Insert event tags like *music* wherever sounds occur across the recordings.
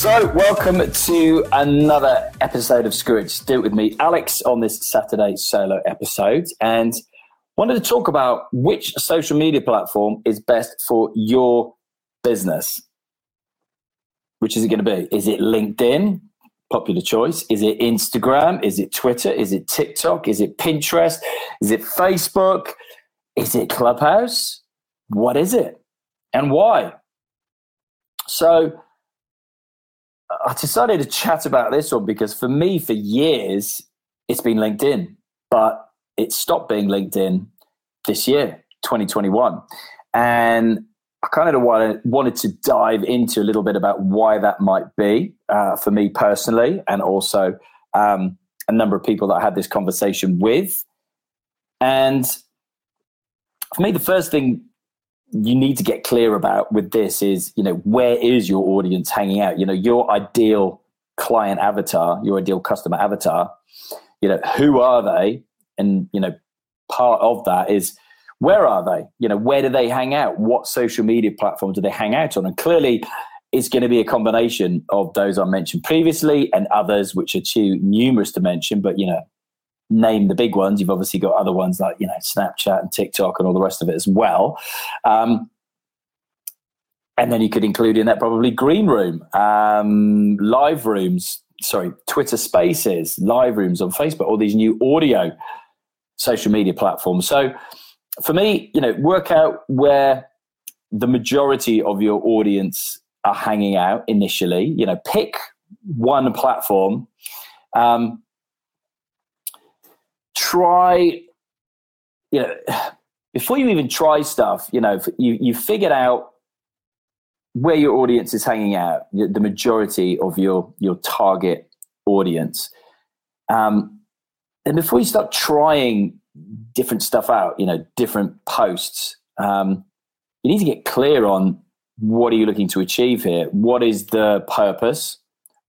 So, welcome to another episode of. Just do it with me, Alex, on this Saturday solo episode. And wanted to talk about which social media platform is best for your business. Which is it going to be? Is it LinkedIn? Popular choice. Is it Instagram? Is it Twitter? Is it TikTok? Is it Pinterest? Is it Facebook? Is it Clubhouse? What is it? And why? So, I decided to chat about this one because for me, for years, it's been LinkedIn, but it stopped being LinkedIn this year, 2021. And I kind of wanted, to dive into a little bit about why that might be uh, for me personally, and also um, a number of people that I had this conversation with. And for me, the first thing you need to get clear about with this is, you know, where is your audience hanging out? You know, your ideal client avatar, your ideal customer avatar, you know, who are they? And, you know, part of that is where are they? You know, where do they hang out? What social media platform do they hang out on? And clearly, it's going to be a combination of those I mentioned previously and others which are too numerous to mention. But you know, name the big ones. You've obviously got other ones like you know Snapchat and TikTok and all the rest of it as well. Um, and then you could include in that probably Green Room, um, live rooms, sorry, Twitter Spaces, live rooms on Facebook, all these new audio social media platforms. So for me, you know, work out where the majority of your audience are hanging out initially. You know, pick one platform. Um, try, you know, before you even try stuff, you know, you you figured out where your audience is hanging out, the majority of your your target audience. Um, and before you start trying different stuff out, you know, different posts, um, you need to get clear on what are you looking to achieve here? What is the purpose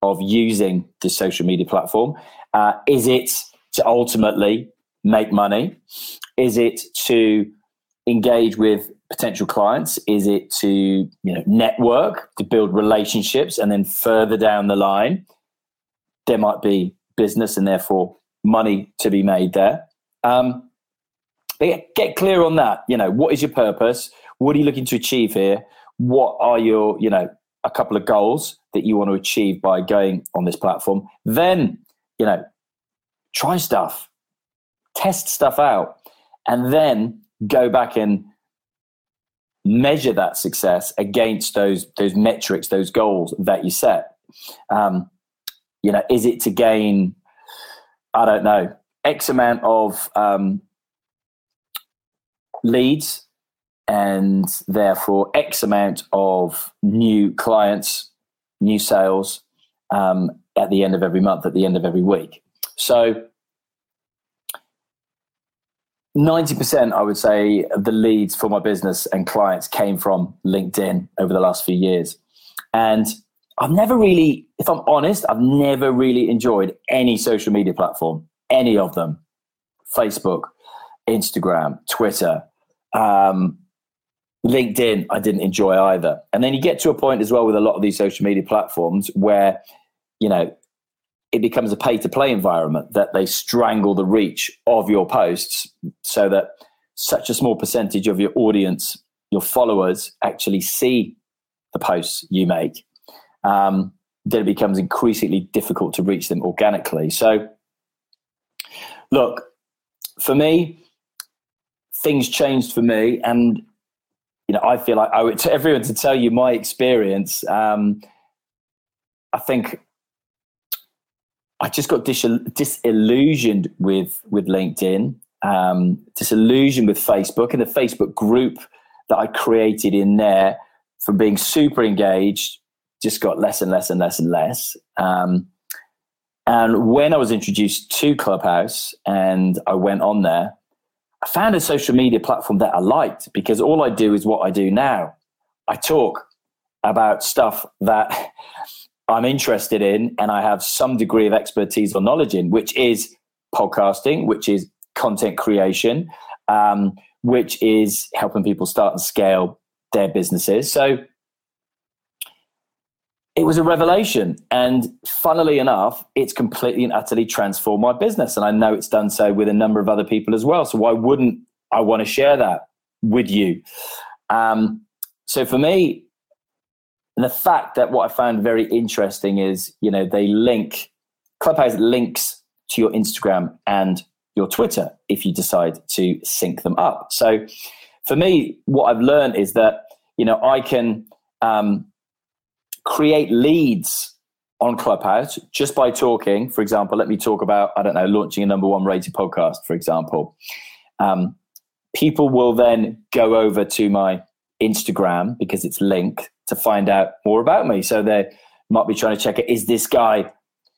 of using this social media platform? Uh, is it to ultimately make money? Is it to engage with potential clients? Is it to you know network to build relationships, and then further down the line, there might be business and therefore money to be made there. Um, but get clear on that. You know, what is your purpose? What are you looking to achieve here? What are your you know a couple of goals that you want to achieve by going on this platform? Then you know try stuff, test stuff out, and then go back and measure that success against those those metrics, those goals that you set. Um, you know, is it to gain? I don't know X amount of um, leads and therefore X amount of new clients, new sales um, at the end of every month, at the end of every week. So 90% I would say of the leads for my business and clients came from LinkedIn over the last few years. And I've never really, if I'm honest, I've never really enjoyed any social media platform, any of them. Facebook, Instagram, Twitter, um, LinkedIn, I didn't enjoy either. And then you get to a point as well with a lot of these social media platforms where, you know, it becomes a pay to play environment that they strangle the reach of your posts so that such a small percentage of your audience, your followers, actually see the posts you make. Um, then it becomes increasingly difficult to reach them organically. So, look, for me, things changed for me, and you know, I feel like I it *laughs* to everyone to tell you my experience. Um, I think I just got dis- disillusioned with with LinkedIn, um, disillusioned with Facebook and the Facebook group that I created in there from being super engaged, just got less and less and less and less. Um, and when I was introduced to Clubhouse and I went on there, I found a social media platform that I liked because all I do is what I do now. I talk about stuff that *laughs* I'm interested in and I have some degree of expertise or knowledge in, which is podcasting, which is content creation, um, which is helping people start and scale their businesses. So it was a revelation. And funnily enough, it's completely and utterly transformed my business. And I know it's done so with a number of other people as well. So why wouldn't I want to share that with you? Um, so for me, the fact that what I found very interesting is, you know, they link, Clubhouse links to your Instagram and your Twitter if you decide to sync them up. So for me, what I've learned is that, you know, I can, um, create leads on Clubhouse just by talking. For example, let me talk about, I don't know, launching a number one rated podcast, for example. Um, people will then go over to my Instagram because it's linked to find out more about me. So they might be trying to check it. Is this guy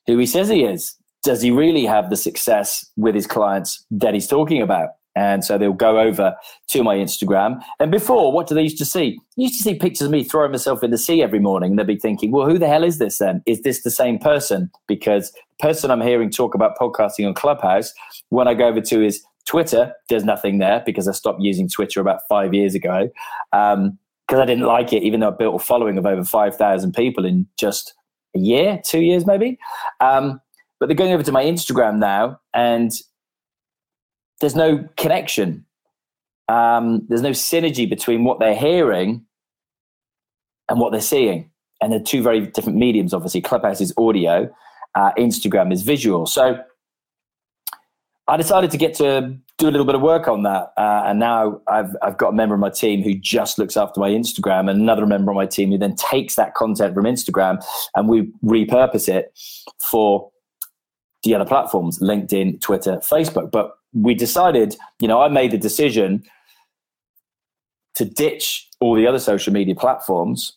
who he says he is? Does he really have the success with his clients that he's talking about? And so they'll go over to my Instagram. And before, what do they used to see? You used to see pictures of me throwing myself in the sea every morning. And they'd be thinking, well, who the hell is this then? Is this the same person? Because the person I'm hearing talk about podcasting on Clubhouse, when I go over to his Twitter, there's nothing there because I stopped using Twitter about five years ago. Um, because I didn't like it, even though I built a following of over 5,000 people in just a year, two years maybe. Um, but they're going over to my Instagram now, and there's no connection. Um, there's no synergy between what they're hearing and what they're seeing. And they're two very different mediums, obviously. Clubhouse is audio, uh, Instagram is visual. So I decided to get to do a little bit of work on that. Uh, and now I've, I've got a member of my team who just looks after my Instagram, and another member of my team who then takes that content from Instagram and we repurpose it for the other platforms LinkedIn, Twitter, Facebook. But we decided, you know, I made the decision to ditch all the other social media platforms,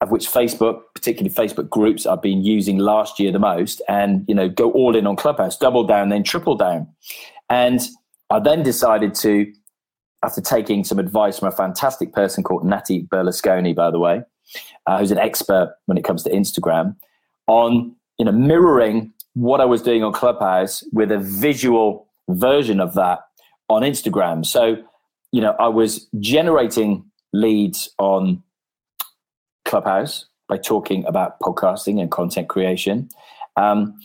of which Facebook, particularly Facebook groups, I've been using last year the most, and you know, go all in on Clubhouse, double down, then triple down. And I then decided to, after taking some advice from a fantastic person called Natty Berlusconi, by the way, uh, who's an expert when it comes to Instagram, on you know mirroring what I was doing on Clubhouse with a visual version of that on Instagram. So, you know, I was generating leads on Clubhouse by talking about podcasting and content creation. Um,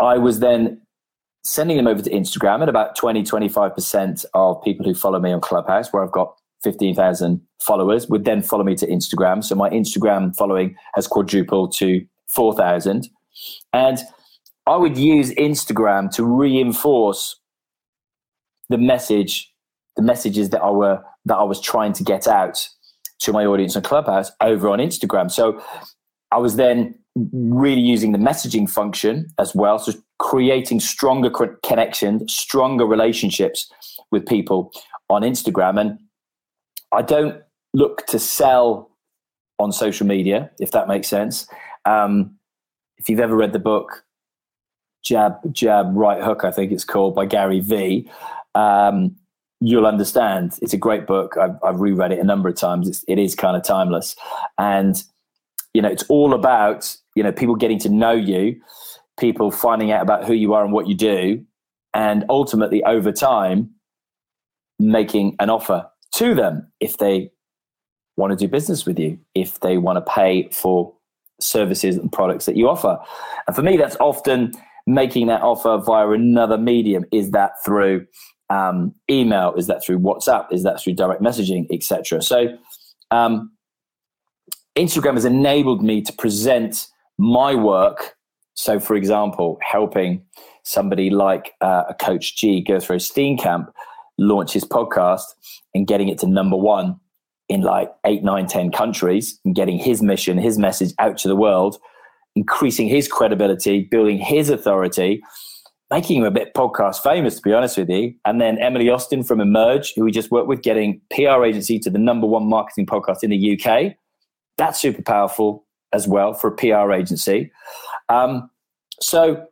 I was then sending them over to Instagram, and about 20, 25% of people who follow me on Clubhouse, where I've got 15,000 followers, would then follow me to Instagram. So my Instagram following has quadrupled to 4,000. And I would use Instagram to reinforce the message, the messages that I were that I was trying to get out to my audience on Clubhouse over on Instagram. So I was then really using the messaging function as well, so creating stronger connections, stronger relationships with people on Instagram. And I don't look to sell on social media, if that makes sense. Um, if you've ever read the book Jab, Jab, Right Hook, I think it's called by Gary Vee, um, you'll understand. It's a great book. I've, I've reread it a number of times. It's, it is kind of timeless. And, you know, it's all about, you know, people getting to know you, people finding out about who you are and what you do, and ultimately over time, making an offer to them if they want to do business with you, if they want to pay for services and products that you offer. And for me, that's often making that offer via another medium. Is that through um, email? Is that through WhatsApp? Is that through direct messaging, etc.? So, um, Instagram has enabled me to present my work. So, for example, helping somebody like uh, a Coach G go through a Steenkamp, launch his podcast and getting it to number one in like eight, nine, ten countries and getting his mission, his message out to the world, increasing his credibility, building his authority, making him a bit podcast famous, to be honest with you. And then Emily Austin from Emerge, who we just worked with, getting PR agency to the number one marketing podcast in the UK. That's super powerful as well for a PR agency. Um, so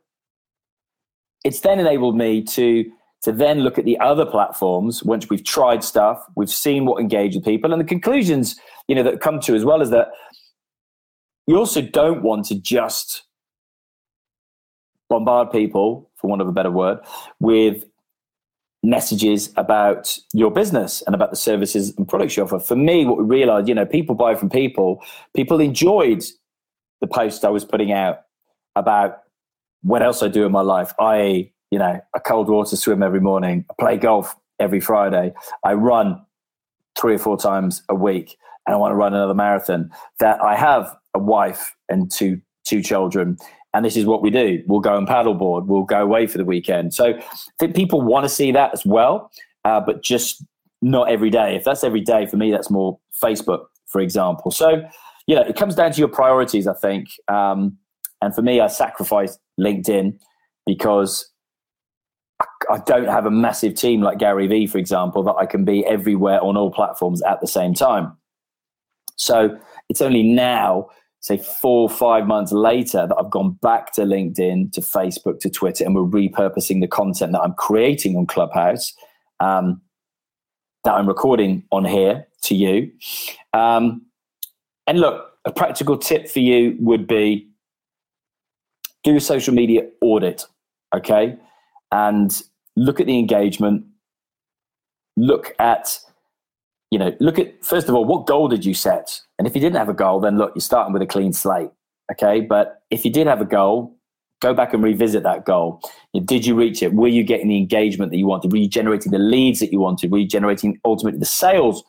it's then enabled me to to then look at the other platforms once we've tried stuff, we've seen what engage with people, and the conclusions you know that come to as well is that you also don't want to just bombard people, for want of a better word, with messages about your business and about the services and products you offer. For me, what we realized, you know, people buy from people. People enjoyed the post I was putting out about what else I do in my life, i.e., you know, a cold water swim every morning, I play golf every Friday, I run three or four times a week, and I want to run another marathon. That I have a wife and two two children, and this is what we do. We'll go and paddleboard. We'll go away for the weekend. So I think people want to see that as well, uh, but just not every day. If that's every day for me, that's more Facebook, for example. So you know, it comes down to your priorities, I think. Um, and for me, I sacrificed LinkedIn because I don't have a massive team like Gary Vee, for example, that I can be everywhere on all platforms at the same time. So it's only now, say four or five months later, that I've gone back to LinkedIn, to Facebook, to Twitter, and we're repurposing the content that I'm creating on Clubhouse, um, that I'm recording on here to you. Um, and look, a practical tip for you would be do a social media audit, okay? And look at the engagement. Look at, you know, look at, first of all, what goal did you set? And if you didn't have a goal, then look, you're starting with a clean slate, okay? But if you did have a goal, go back and revisit that goal. Did you reach it? Were you getting the engagement that you wanted? Were you generating the leads that you wanted? Were you generating ultimately the sales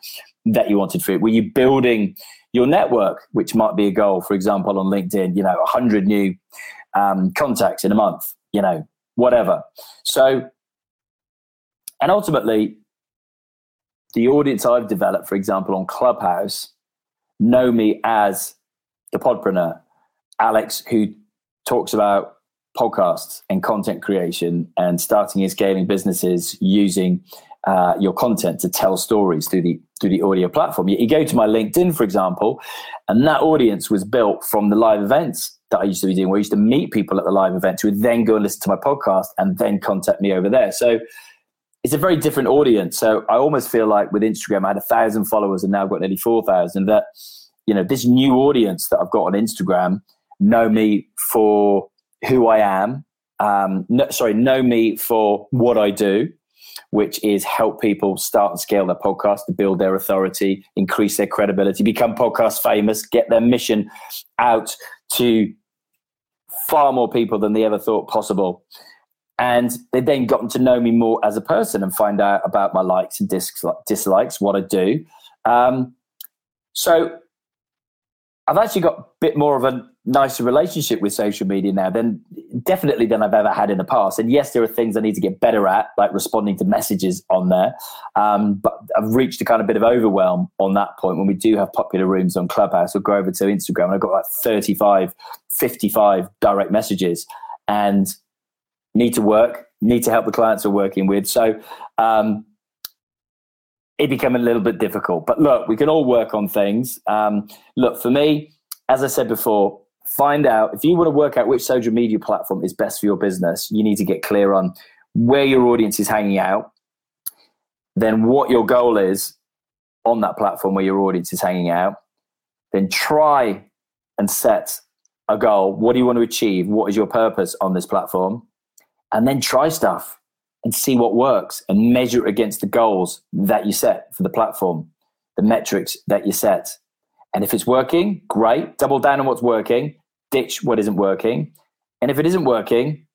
that you wanted for it? Were you building your network, which might be a goal, for example, on LinkedIn, you know, 100 new um, contacts in a month, you know, whatever. So, and ultimately, the audience I've developed, for example, on Clubhouse, know me as the podpreneur, Alex, who talks about podcasts and content creation and starting and scaling businesses using uh, your content to tell stories through the through the audio platform. You, you, go to my LinkedIn, for example, and that audience was built from the live events that I used to be doing, where I used to meet people at the live events who would then go and listen to my podcast and then contact me over there. So it's a very different audience. So I almost feel like with Instagram, I had a thousand followers and now I've got nearly four thousand. That you know, this new audience that I've got on Instagram know me for who I am. Um, no, sorry, know me for what I do which is help people start and scale their podcast to build their authority, increase their credibility, become podcast famous, get their mission out to far more people than they ever thought possible. And they've then gotten to know me more as a person and find out about my likes and dislikes, what I do. Um, so I've actually got a bit more of a nicer relationship with social media now than definitely than I've ever had in the past. And yes, there are things I need to get better at, like responding to messages on there. Um, but I've reached a kind of bit of overwhelm on that point when we do have popular rooms on Clubhouse. We'll go over to Instagram and I've got like 35, 55 direct messages and need to work, need to help the clients we're working with. So um, it became a little bit difficult. But look, we can all work on things. Um, look, for me, as I said before, find out if you want to work out which social media platform is best for your business, you need to get clear on where your audience is hanging out, then what your goal is on that platform where your audience is hanging out, then try and set a goal. What do you want to achieve? What is your purpose on this platform? And then try stuff and see what works and measure it against the goals that you set for the platform, the metrics that you set. And if it's working, great. Double down on what's working, ditch what isn't working. And if it isn't working,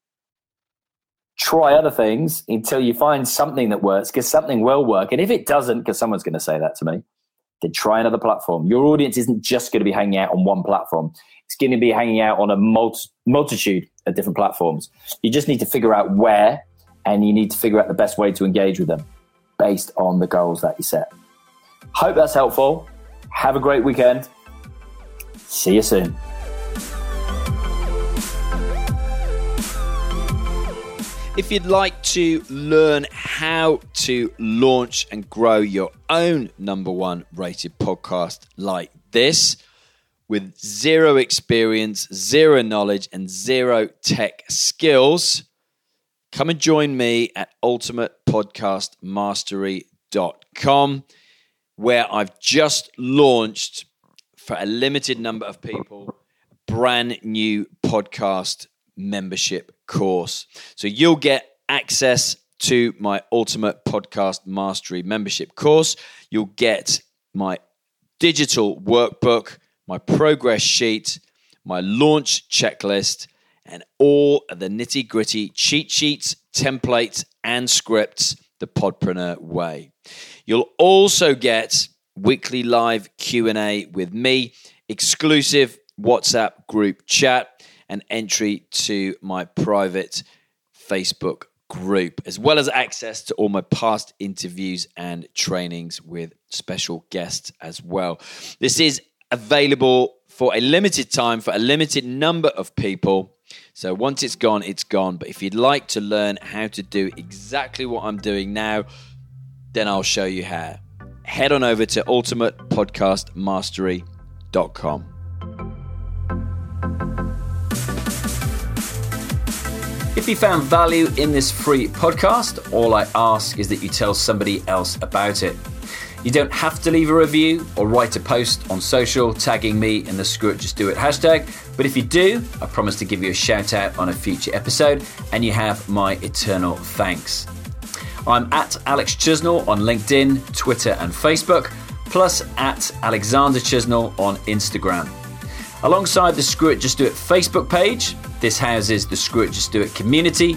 try other things until you find something that works because something will work. And if it doesn't, because someone's going to say that to me, then try another platform. Your audience isn't just going to be hanging out on one platform. It's going to be hanging out on a multi- multitude of different platforms. You just need to figure out where and you need to figure out the best way to engage with them based on the goals that you set. Hope that's helpful. Have a great weekend. See you soon. If you'd like to learn how to launch and grow your own number one rated podcast like this, with zero experience, zero knowledge, and zero tech skills, come and join me at ultimatepodcastmastery.com, where I've just launched for a limited number of people brand new podcast membership course. So you'll get access to my Ultimate Podcast Mastery membership course. You'll get my digital workbook, my progress sheet, my launch checklist, and all of the nitty gritty cheat sheets, templates, and scripts the Podpreneur way. You'll also get weekly live Q&A with me, exclusive WhatsApp group chat, and entry to my private Facebook group, as well as access to all my past interviews and trainings with special guests as well. This is available for a limited time for a limited number of people. So once it's gone, it's gone. But if you'd like to learn how to do exactly what I'm doing now, then I'll show you how. Head on over to ultimatepodcastmastery.com. If you found value in this free podcast, all I ask is that you tell somebody else about it. You don't have to leave a review or write a post on social tagging me in the Screw It Just Do It. Hashtag, but if you do, I promise to give you a shout out on a future episode. And you have my eternal thanks. I'm at Alex Chisnell on LinkedIn, Twitter, and Facebook, plus at Alexander Chisnell on Instagram. Alongside the Screw It Just Do It Facebook page, this houses the Screw It Just Do It community